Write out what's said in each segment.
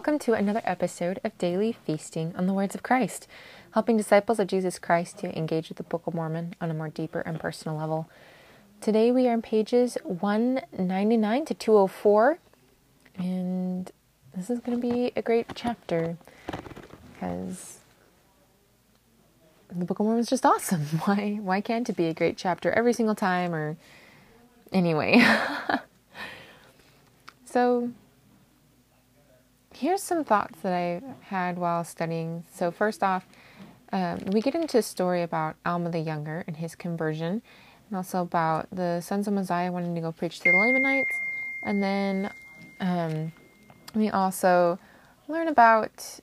welcome to another episode of Daily Feasting on the Words of Christ, helping disciples of Jesus Christ to engage with the Book of Mormon on a more deeper and personal level. Today we are on pages 199 to 204, and this is going to be a great chapter because the Book of Mormon is just awesome. Why why can't it be a great chapter every single time or anyway? so here's some thoughts that I had while studying. So, first off, um, we get into a story about Alma the Younger and his conversion, and also about the sons of Mosiah wanting to go preach to the Lamanites. And then um, we also learn about,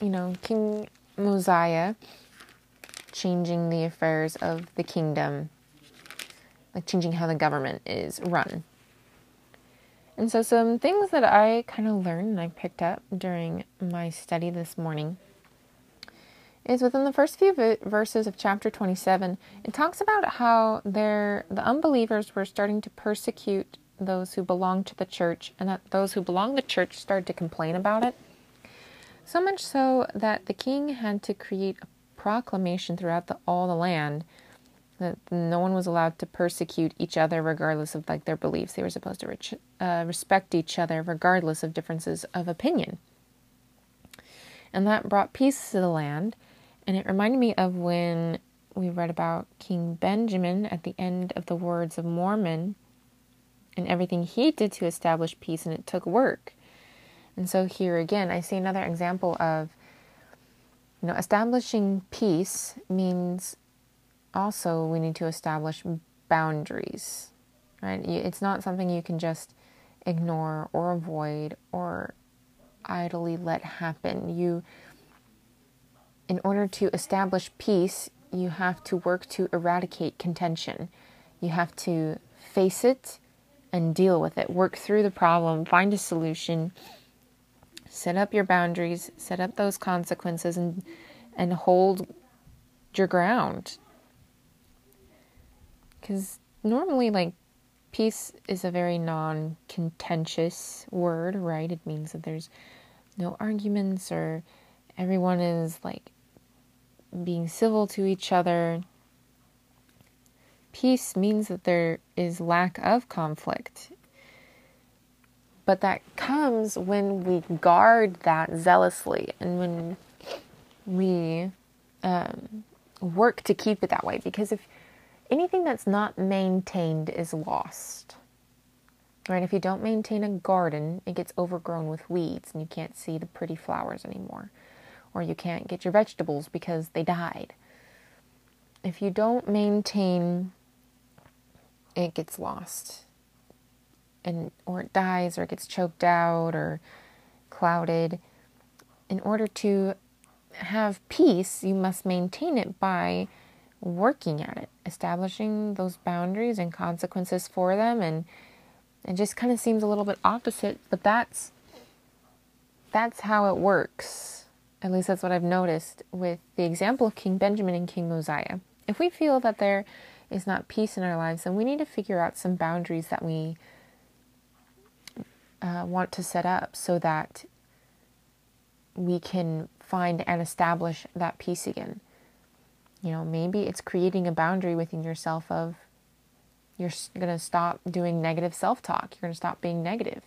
you know, King Mosiah changing the affairs of the kingdom, like changing how the government is run. And so, some things that I kind of learned and I picked up during my study this morning is within the first few verses of chapter 27, it talks about how the unbelievers were starting to persecute those who belonged to the church, and that those who belonged to the church started to complain about it. So much so that the king had to create a proclamation throughout the, all the land that no one was allowed to persecute each other regardless of like their beliefs. They were supposed to rich, uh, respect each other regardless of differences of opinion. And that brought peace to the land. And it reminded me of when we read about King Benjamin at the end of the Words of Mormon and everything he did to establish peace, and it took work. And so here again, I see another example of, you know, establishing peace means also we need to establish boundaries, right? It's not something you can just ignore or avoid or idly let happen. You, in order to establish peace, you have to work to eradicate contention. You have to face it and deal with it, work through the problem, find a solution, set up your boundaries, set up those consequences, and and hold your ground because normally, like, peace is a very non contentious word, right? It means that there's no arguments or everyone is, like, being civil to each other. Peace means that there is lack of conflict. But that comes when we guard that zealously and when we um, work to keep it that way. Because if anything that's not maintained is lost. Right? If you don't maintain a garden, it gets overgrown with weeds and you can't see the pretty flowers anymore. Or you can't get your vegetables because they died. If you don't maintain, it gets lost. And or it dies or it gets choked out or clouded. In order to have peace, you must maintain it by working at it, establishing those boundaries and consequences for them and it just kind of seems a little bit opposite, but that's that's how it works. At least that's what I've noticed with the example of King Benjamin and King Mosiah. If we feel that there is not peace in our lives, then we need to figure out some boundaries that we uh, want to set up so that we can find and establish that peace again. You know, maybe it's creating a boundary within yourself of you're going to stop doing negative self talk. You're going to stop being negative.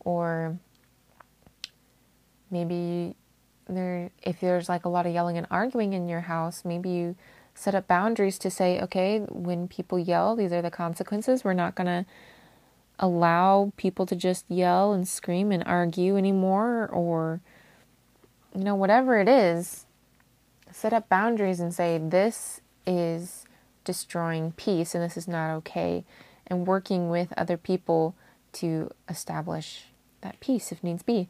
Or maybe there if there's like a lot of yelling and arguing in your house, maybe you set up boundaries to say, okay, when people yell, these are the consequences. We're not going to allow people to just yell and scream and argue anymore or you know whatever it is set up boundaries and say, this is destroying peace and this is not okay, and working with other people to establish that peace if needs be.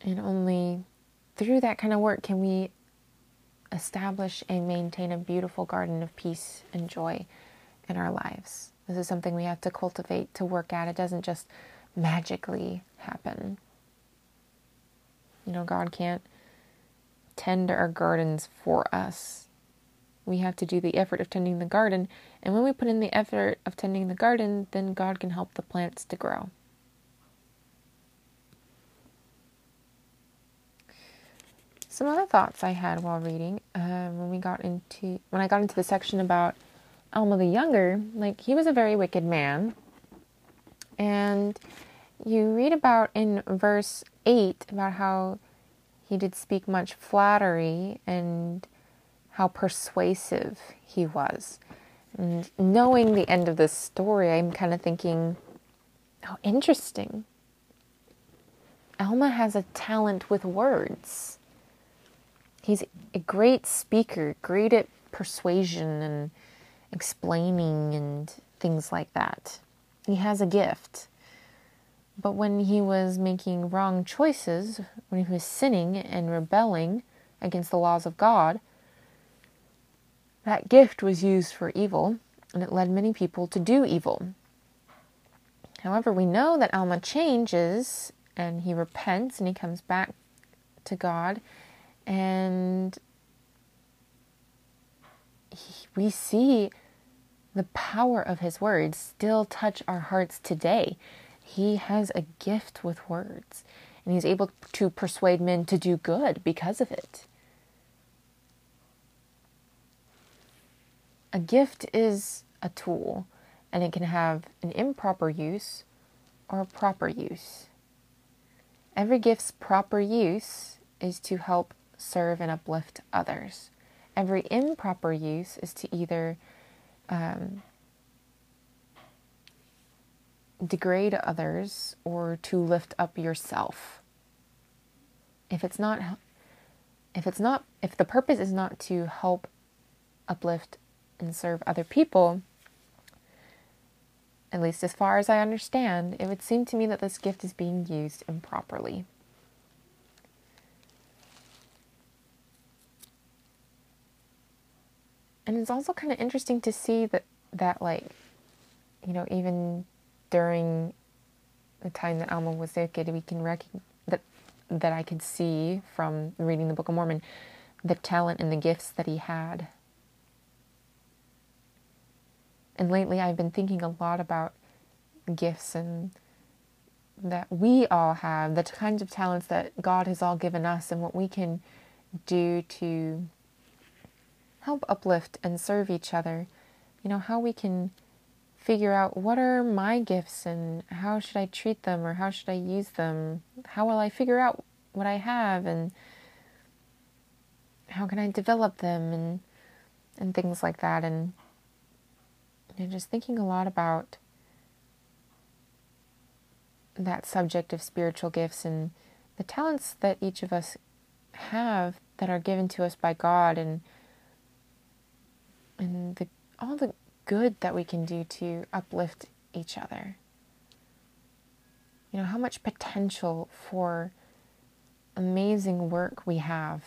And only through that kind of work can we establish and maintain a beautiful garden of peace and joy in our lives. This is something we have to cultivate to work at. It doesn't just magically happen. You know, God can't tend our gardens for us. we have to do the effort of tending the garden. And when we put in the effort of tending the garden, then God can help the plants to grow. Some other thoughts I had while reading uh, when we got into when I got into the section about Alma the Younger, like he was a very wicked man, and you read about in verse eight about how he did speak much flattery and how persuasive he was. And knowing the end of this story, I'm kind of thinking, oh, interesting. Alma has a talent with words. He's a great speaker, great at persuasion and explaining and things like that. He has a gift. But when he was making wrong choices, when he was sinning and rebelling against the laws of God, that gift was used for evil, and it led many people to do evil. However, we know that Alma changes and he repents and he comes back to God, and he, we see the power of his words still touch our hearts today. He has a gift with words, and he's able to persuade men to do good because of it. A gift is a tool, and it can have an improper use or a proper use. Every gift's proper use is to help serve and uplift others. Every improper use is to either um, degrade others or to lift up yourself. If it's not if it's not if the purpose is not to help uplift and serve other people, at least as far as I understand, it would seem to me that this gift is being used improperly. And it's also kind of interesting to see that that like you know even during the time that Alma was wicked, we can that that I could see from reading the Book of Mormon the talent and the gifts that he had. And lately, I've been thinking a lot about gifts and that we all have, the kinds of talents that God has all given us, and what we can do to help uplift and serve each other. You know, how we can figure out what are my gifts and how should I treat them or how should I use them? How will I figure out what I have and how can I develop them and and things like that and know, just thinking a lot about that subject of spiritual gifts and the talents that each of us have that are given to us by God and and the all the good that we can do to uplift each other. You know, how much potential for amazing work we have.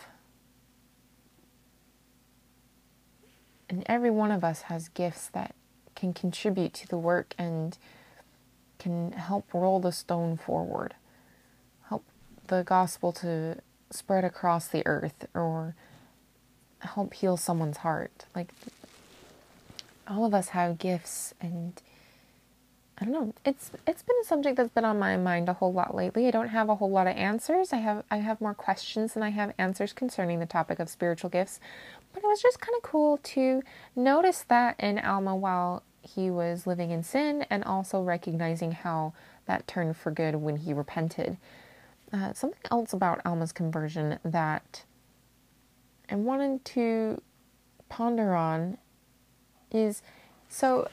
And every one of us has gifts that can contribute to the work and can help roll the stone forward, help the gospel to spread across the earth, or help heal someone's heart. Like all of us have gifts and I don't know. It's it's been a subject that's been on my mind a whole lot lately. I don't have a whole lot of answers. I have I have more questions than I have answers concerning the topic of spiritual gifts. But it was just kind of cool to notice that in Alma while he was living in sin and also recognizing how that turned for good when he repented. Uh, something else about Alma's conversion that I wanted to ponder on is so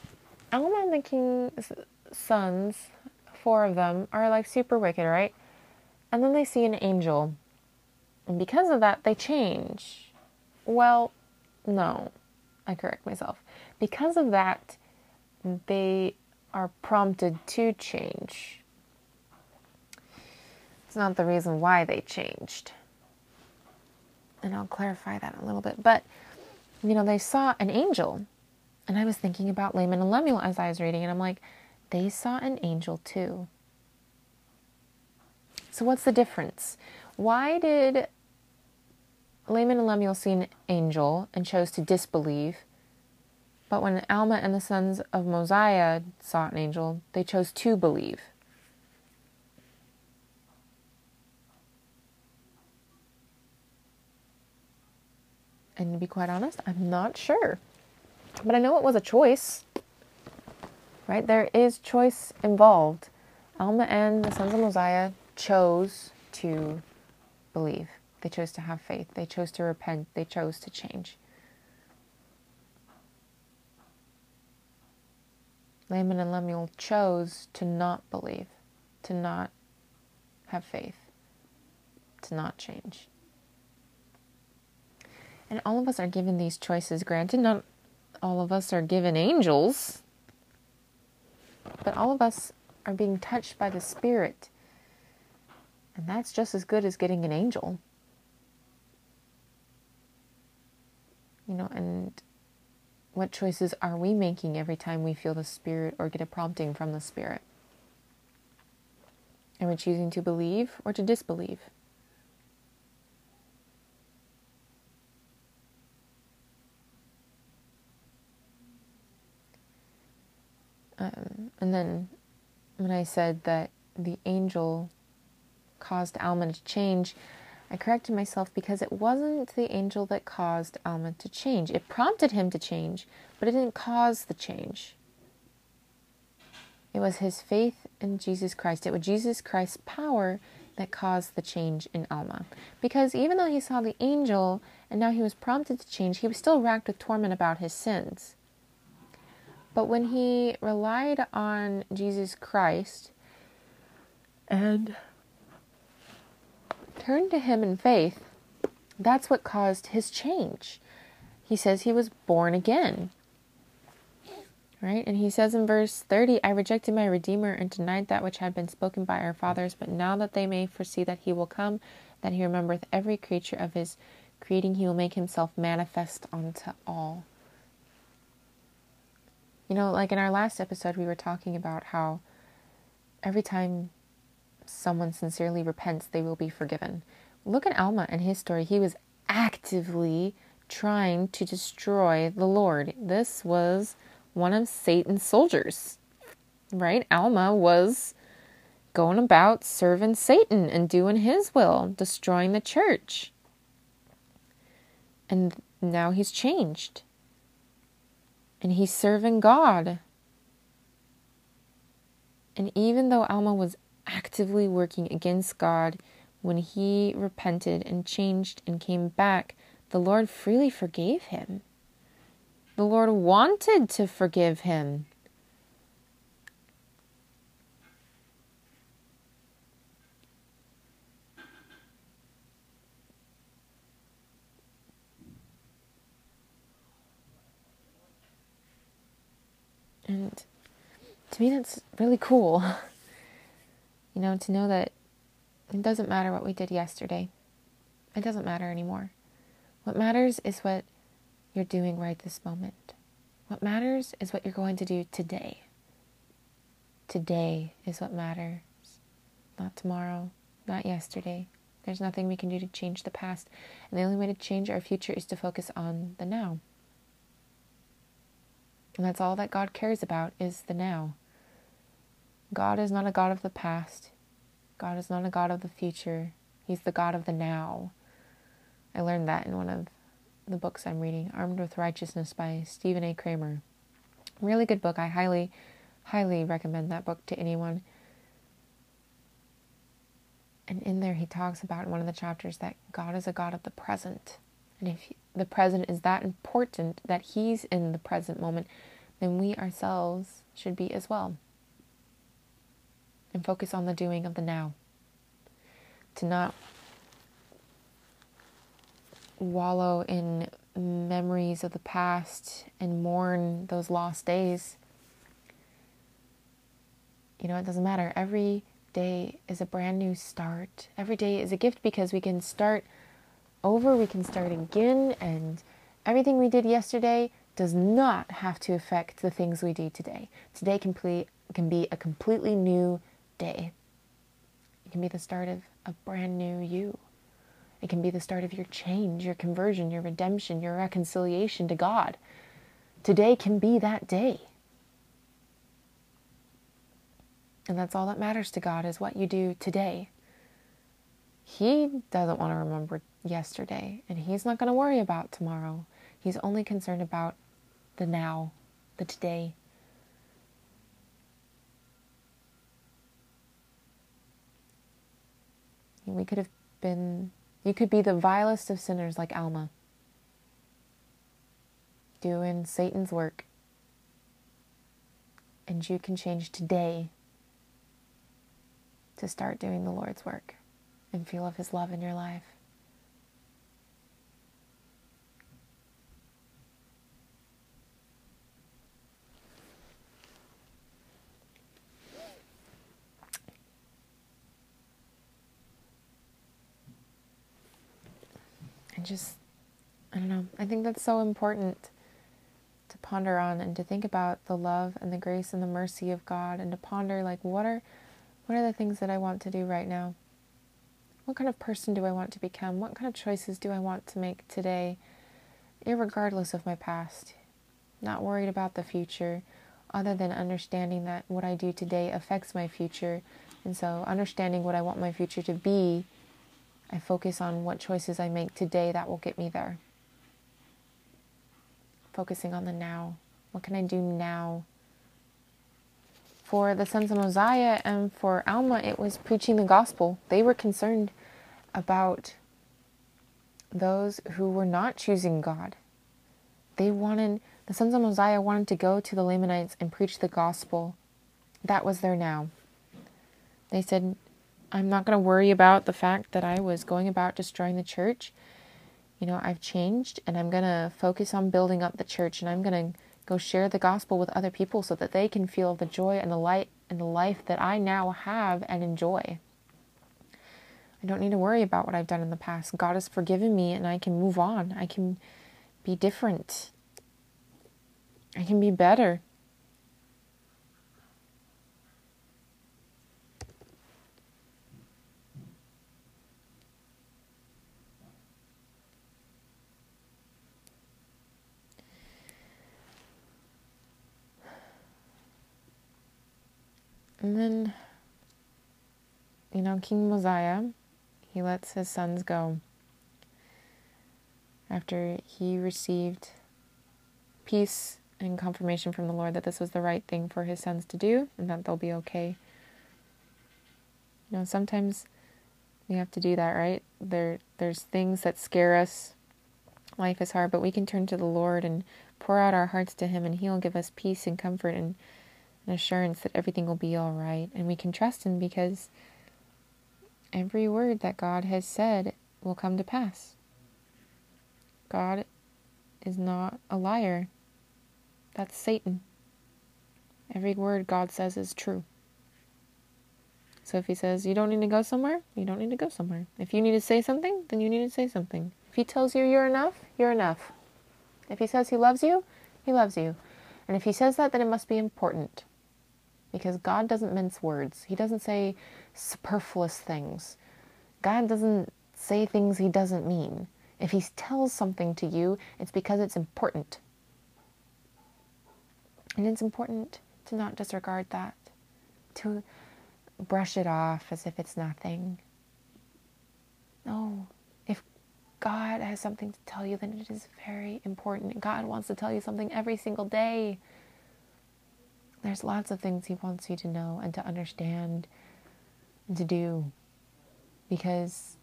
Alma King's sons, four of them, are like super wicked, right? And then they see an angel. And because of that, they change. Well, no, I correct myself. Because of that, they are prompted to change. It's not the reason why they changed. And I'll clarify that a little bit. But, you know, they saw an angel and I was thinking about Laman and Lemuel as I was reading, and I'm like, they saw an angel too. So, what's the difference? Why did Laman and Lemuel see an angel and chose to disbelieve. But when Alma and the sons of Mosiah saw an angel, they chose to believe. And to be quite honest, I'm not sure. But I know it was a choice. Right? There is choice involved. Alma and the sons of Mosiah chose to believe. They chose to have faith. They chose to repent. They chose to change. Laman and Lemuel chose to not believe, to not have faith, to not change. And all of us are given these choices. Granted, not all of us are given angels, but all of us are being touched by the Spirit. And that's just as good as getting an angel. You know, and what choices are we making every time we feel the Spirit or get a prompting from the Spirit? Are we choosing to believe or to disbelieve? Um, and then when I said that the angel caused Alma to change, I corrected myself because it wasn't the angel that caused Alma to change. It prompted him to change, but it didn't cause the change. It was his faith in Jesus Christ. It was Jesus Christ's power that caused the change in Alma. Because even though he saw the angel and now he was prompted to change, he was still racked with torment about his sins. But when he relied on Jesus Christ and turned to him in faith, that's what caused his change. He says he was born again. Right? And he says in verse 30, I rejected my Redeemer and denied that which had been spoken by our fathers, but now that they may foresee that he will come, that he remembereth every creature of his creating, he will make himself manifest unto all. You know, like in our last episode, we were talking about how every time someone sincerely repents, they will be forgiven. Look at Alma and his story. He was actively trying to destroy the Lord. This was one of Satan's soldiers, right? Alma was going about serving Satan and doing his will, destroying the church. And now he's changed. And he's serving God. And even though Alma was actively working against God, when he repented and changed and came back, the Lord freely forgave him. The Lord wanted to forgive him. And to me, that's really cool. You know, to know that it doesn't matter what we did yesterday, it doesn't matter anymore. What matters is what you're doing right this moment. What matters is what you're going to do today. Today is what matters, not tomorrow, not yesterday. There's nothing we can do to change the past, and the only way to change our future is to focus on the now. And that's all that God cares about is the now. God is not a God of the past. God is not a God of the future. He's the God of the now. I learned that in one of the books I'm reading, Armed with Righteousness by Stephen A. Cramer. Really good book. I highly, highly recommend that book to anyone. And in there, he talks about in one of the chapters that God is a God of the present. And if the present is that important that He's in the present moment, then we ourselves should be as well. And focus on the doing of the now. To not wallow in memories of the past and mourn those lost days. You know, it doesn't matter. Every day is a brand new start. Every day is a gift because we can start over, we can start again, and everything we did yesterday does not have to affect the things we do today. Today complete, can be a completely new day. It can be the start of a brand new you. It can be the start of your change, your conversion, your redemption, your reconciliation to God. Today can be that day. And that's all that matters to God is what you do today. He doesn't want to remember yesterday, and He's not going to worry about tomorrow. He's only concerned about the now, the today. We could have been, you could be the vilest of sinners like Alma, doing Satan's work. And you can change today to start doing the Lord's work and feel of His love in your life. And just, I don't know, I think that's so important to ponder on and to think about the love and the grace and the mercy of God and to ponder like what are what are the things that I want to do right now? What kind of person do I want to become? What kind of choices do I want to make today, regardless of my past? Not worried about the future, other than understanding that what I do today affects my future. And so, understanding what I want my future to be, I focus on what choices I make today that will get me there. Focusing on the now. What can I do now for the sons of Mosiah and for Alma, it was preaching the gospel. They were concerned about those who were not choosing God. They wanted, the sons of Mosiah wanted to go to the Lamanites and preach the gospel. That was their now. They said, I'm not going to worry about the fact that I was going about destroying the church. You know, I've changed and I'm going to focus on building up the church and I'm going to Go share the gospel with other people so that they can feel the joy and the light and the life that I now have and enjoy. I don't need to worry about what I've done in the past. God has forgiven me and I can move on. I can be different. I can be better. And then, you know, King Mosiah, he lets his sons go after he received peace and confirmation from the Lord that this was the right thing for his sons to do and that they'll be okay. You know, sometimes we have to do that, right? There there's things that scare us. Life is hard, but we can turn to the Lord and pour out our hearts to him and he'll give us peace and comfort and an assurance that everything will be all right. And we can trust Him because every word that God has said will come to pass. God is not a liar. That's Satan. Every word God says is true. So if he says you don't need to go somewhere, you don't need to go somewhere. If you need to say something, then you need to say something. If he tells you you're enough, you're enough. If he says he loves you, he loves you. And if he says that, then it must be important because God doesn't mince words. He doesn't say superfluous things. God doesn't say things he doesn't mean. If he tells something to you, it's because it's important. And it's important to not disregard that, to brush it off as if it's nothing. No, if God has something to tell you, then it is very important. God wants to tell you something every single day. There's lots of things He wants you to know and to understand and to do because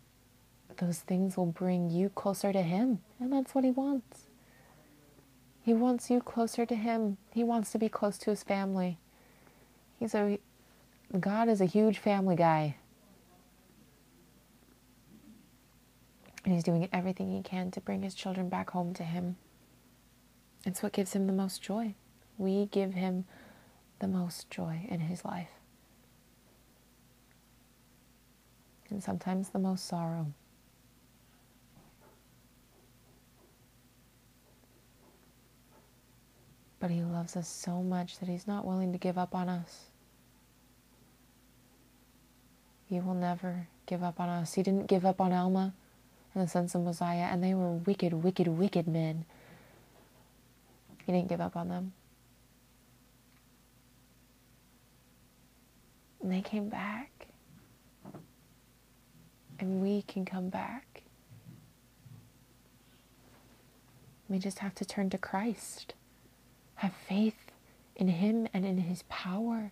those things will bring you closer to Him, and that's what He wants. He wants you closer to Him, He wants to be close to His family. He's a God is a huge family guy. And he's doing everything he can to bring his children back home to him. It's what gives him the most joy. We give him the most joy in his life. And sometimes the most sorrow. But he loves us so much that he's not willing to give up on us. He will never give up on us. He didn't give up on Alma and the sons of Mosiah, and they were wicked, wicked, wicked men. He didn't give up on them. And they came back. And we can come back. We just have to turn to Christ. Have faith in Him and in His power.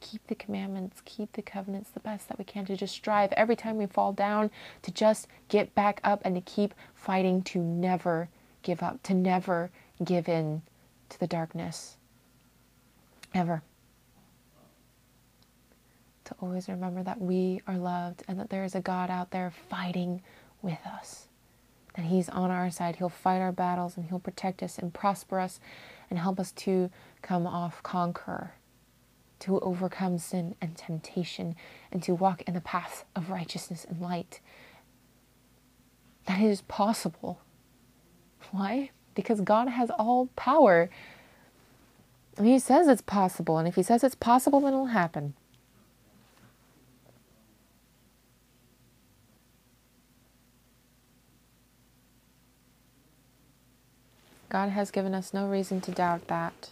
Keep the commandments, keep the covenants the best that we can, to just strive every time we fall down to just get back up and to keep fighting to never give up, to never give in to the darkness. Ever. To always remember that we are loved and that there is a God out there fighting with us. That He's on our side. He'll fight our battles and He'll protect us and prosper us and help us to come off conqueror, to overcome sin and temptation, and to walk in the path of righteousness and light. That is possible. Why? Because God has all power. And He says it's possible. And if He says it's possible, then it'll happen. God has given us no reason to doubt that.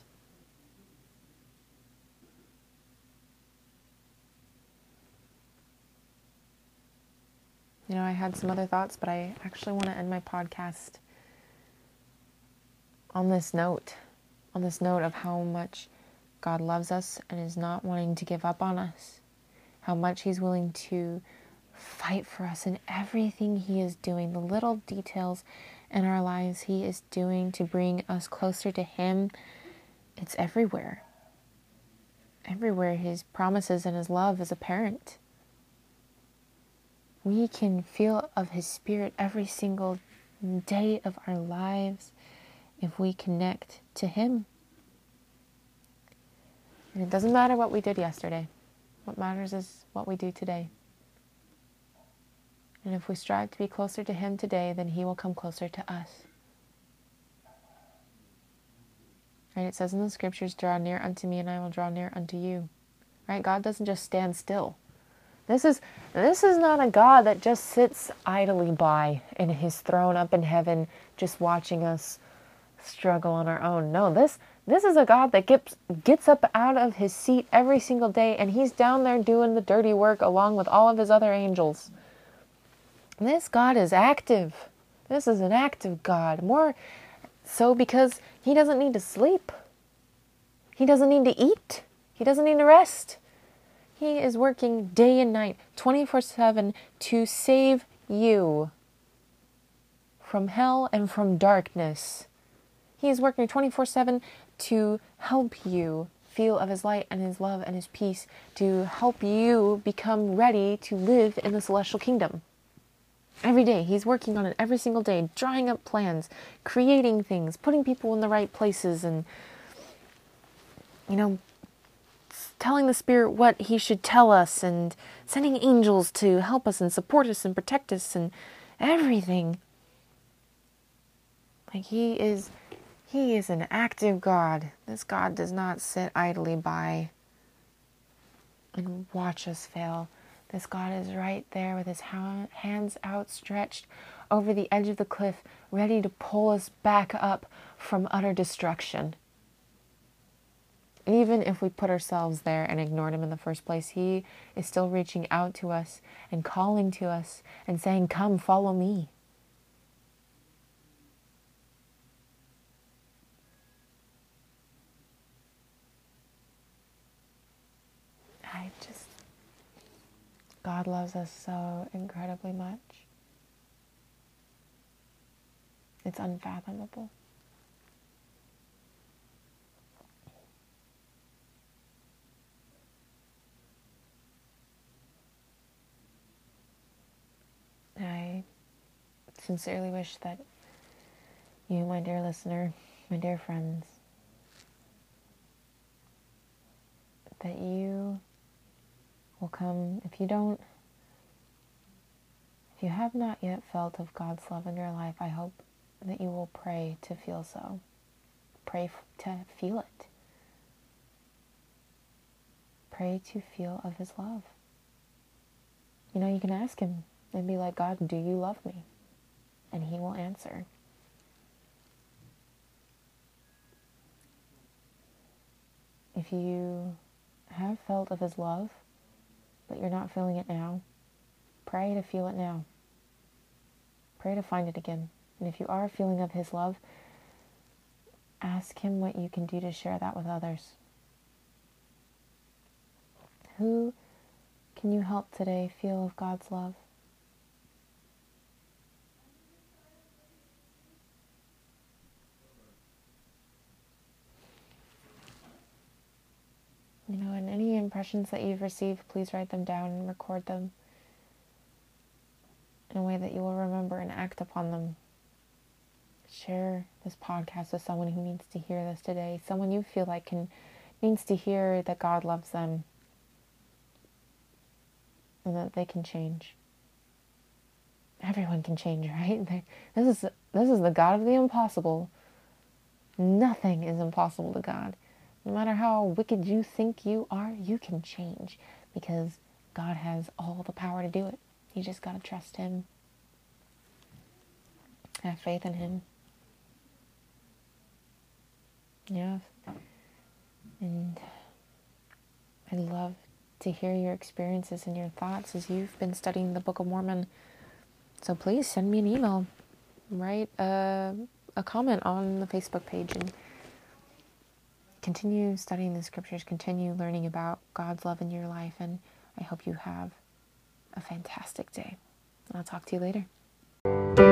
You know, I had some other thoughts, but I actually want to end my podcast on this note, on this note of how much God loves us and is not wanting to give up on us, how much He's willing to fight for us in everything He is doing, the little details in our lives He is doing to bring us closer to Him. It's everywhere. Everywhere His promises and His love is apparent we can feel of His Spirit every single day of our lives if we connect to Him. And it doesn't matter what we did yesterday, what matters is what we do today. And if we strive to be closer to Him today, then He will come closer to us. Right? It says in the scriptures, Draw near unto me, and I will draw near unto you. Right? God doesn't just stand still. This is this is not a God that just sits idly by in his throne up in heaven just watching us struggle on our own. No, this this is a God that gets gets up out of his seat every single day and he's down there doing the dirty work along with all of his other angels. This God is active. This is an active God. More so because he doesn't need to sleep. He doesn't need to eat. He doesn't need to rest. He is working day and night, 24 7, to save you from hell and from darkness. He is working 24 7 to help you feel of His light and His love and His peace, to help you become ready to live in the celestial kingdom. Every day, He's working on it every single day, drawing up plans, creating things, putting people in the right places, and, you know, telling the Spirit what He should tell us and sending angels to help us and support us and protect us and everything. Like He is. He is an active God. This God does not sit idly by and watch us fail. This God is right there with his hands outstretched over the edge of the cliff, ready to pull us back up from utter destruction even if we put ourselves there and ignored him in the first place, he is still reaching out to us and calling to us and saying, Come, follow me. I just, God loves us so incredibly much. It's unfathomable. I sincerely wish that you, my dear listener, my dear friends, that you will come, if you don't, if you have not yet felt of God's love in your life, I hope that you will pray to feel so. Pray to feel it. Pray to feel of His love. You know, you can ask Him and be like, God, do you love me? and He will answer. If you have felt of His love, but you're not feeling it now, pray to feel it now. Pray to find it again. And if you are feeling of His love, ask Him what you can do to share that with others. Who can you help today feel of God's love? You know, and any impressions that you've received, please write them down and record them in a way that you will remember and act upon them. Share this podcast with someone who needs to hear this today, someone you feel like can needs to hear that God loves them and that they can change. Everyone can change, right? This is this is the God of the impossible. Nothing is impossible to God. No matter how wicked you think you are, you can change because God has all the power to do it. You just got to trust Him. Have faith in Him. Yeah. And I'd love to hear your experiences and your thoughts as you've been studying the Book of Mormon. So please send me an email, write a, a comment on the Facebook page, and continue studying the scriptures, continue learning about God's love in your life, and I hope you have a fantastic day. I'll talk to you later.